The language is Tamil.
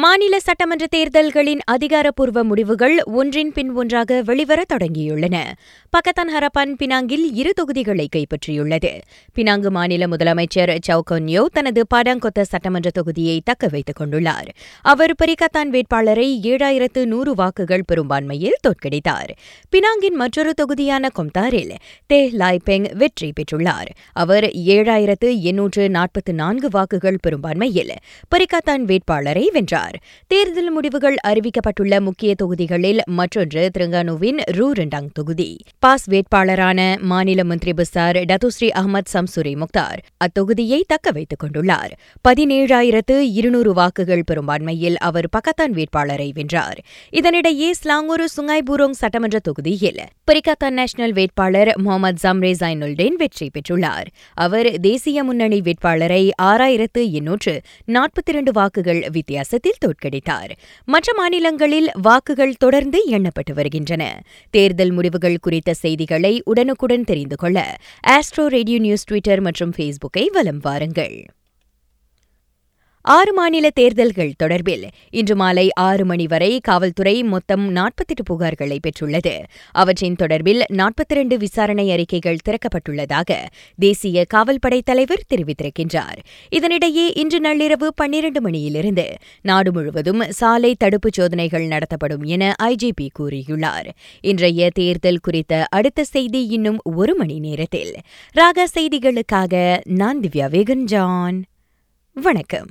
மாநில சட்டமன்ற தேர்தல்களின் அதிகாரப்பூர்வ முடிவுகள் ஒன்றின் பின் ஒன்றாக வெளிவர தொடங்கியுள்ளன. பக்கத்தான் ஹரப்பான் பினாங்கில் இரு தொகுதிகளை கைப்பற்றியுள்ளது. பினாங்கு மாநில முதலமைச்சர் சவுகோன்யோ தனது பாடாங்கொத்த சட்டமன்ற தொகுதியை தக்க வைத்துக் கொண்டுள்ளார். அவர் பரிகத்தான் வேட்பாளரை ஏழாயிரத்து நூறு வாக்குகள் பெரும்பான்மையில் தோற்கடித்தார். பினாங்கின் மற்றொரு தொகுதியான கொம்தாரில் தே லாய்பெங் வெற்றி பெற்றுள்ளார். அவர் ஏழாயிரத்து எண்ணூற்று நாற்பத்து நான்கு வாக்குகள் பெரும்பான்மையில் பரிகத்தான் வேட்பாளரை வென்றார். தேர்தல் முடிவுகள் அறிவிக்கப்பட்டுள்ள முக்கிய தொகுதிகளில் மற்றொன்று திருங்கானுவின் ரூரண்டாங் தொகுதி. பாஸ் வேட்பாளரான மாநில மந்திரி bizarre Datuk Seri Ahmad Samsuri Mokhtar அத்தொகுதியை தக்க வைத்துக் கொண்டுள்ளார். பதினேழாயிரத்து இருநூறு வாக்குகள் பெரும்பான்மையில் அவர் பக்கத்தான் வேட்பாளரை வென்றார். இதனிடையே ஸ்லாங்கூர் சுங்காய்பூரோங் சட்டமன்ற தொகுதியில் பரிகத்தான் நேஷனல் வேட்பாளர் முகமது ஜம்ரே ஜைனுல்டேன் வெற்றி பெற்றுள்ளார். அவர் தேசிய முன்னணி வேட்பாளரை ஆறாயிரத்து எண்ணூற்று நாற்பத்தி இரண்டு வாக்குகள் வித்தியாசத்தில் தோற்கடித்தார். மற்ற மாநிலங்களில் வாக்குகள் தொடர்ந்து எண்ணப்பட்டு வருகின்றன. தேர்தல் முடிவுகள் குறித்த செய்திகளை உடனுக்குடன் தெரிந்து கொள்ள ஆஸ்ட்ரோ ரேடியோ நியூஸ் ட்விட்டர் மற்றும் ஃபேஸ்புக்கை வலம் வாருங்கள். ஆறு மாநில தேர்தல்கள் தொடர்பில் இன்று மாலை ஆறு மணி வரை காவல்துறை மொத்தம் நாற்பத்தெட்டு புகார்களை பெற்றுள்ளது. அவற்றின் தொடர்பில் நாற்பத்தி இரண்டு விசாரணை அறிக்கைகள் திறக்கப்பட்டுள்ளதாக தேசிய காவல்படை தலைவர் தெரிவித்திருக்கின்றார். இதனிடையே இன்று நள்ளிரவு பன்னிரண்டு மணியிலிருந்து நாடு முழுவதும் சாலை தடுப்புச் சோதனைகள் நடத்தப்படும் என ஐஜிபி கூறியுள்ளார். இன்றைய தேர்தல் குறித்த அடுத்த செய்தி இன்னும் ஒரு மணி நேரத்தில். ராக செய்திகளுக்காக நான் திவ்யா வேகன் ஜான் வணக்கம்.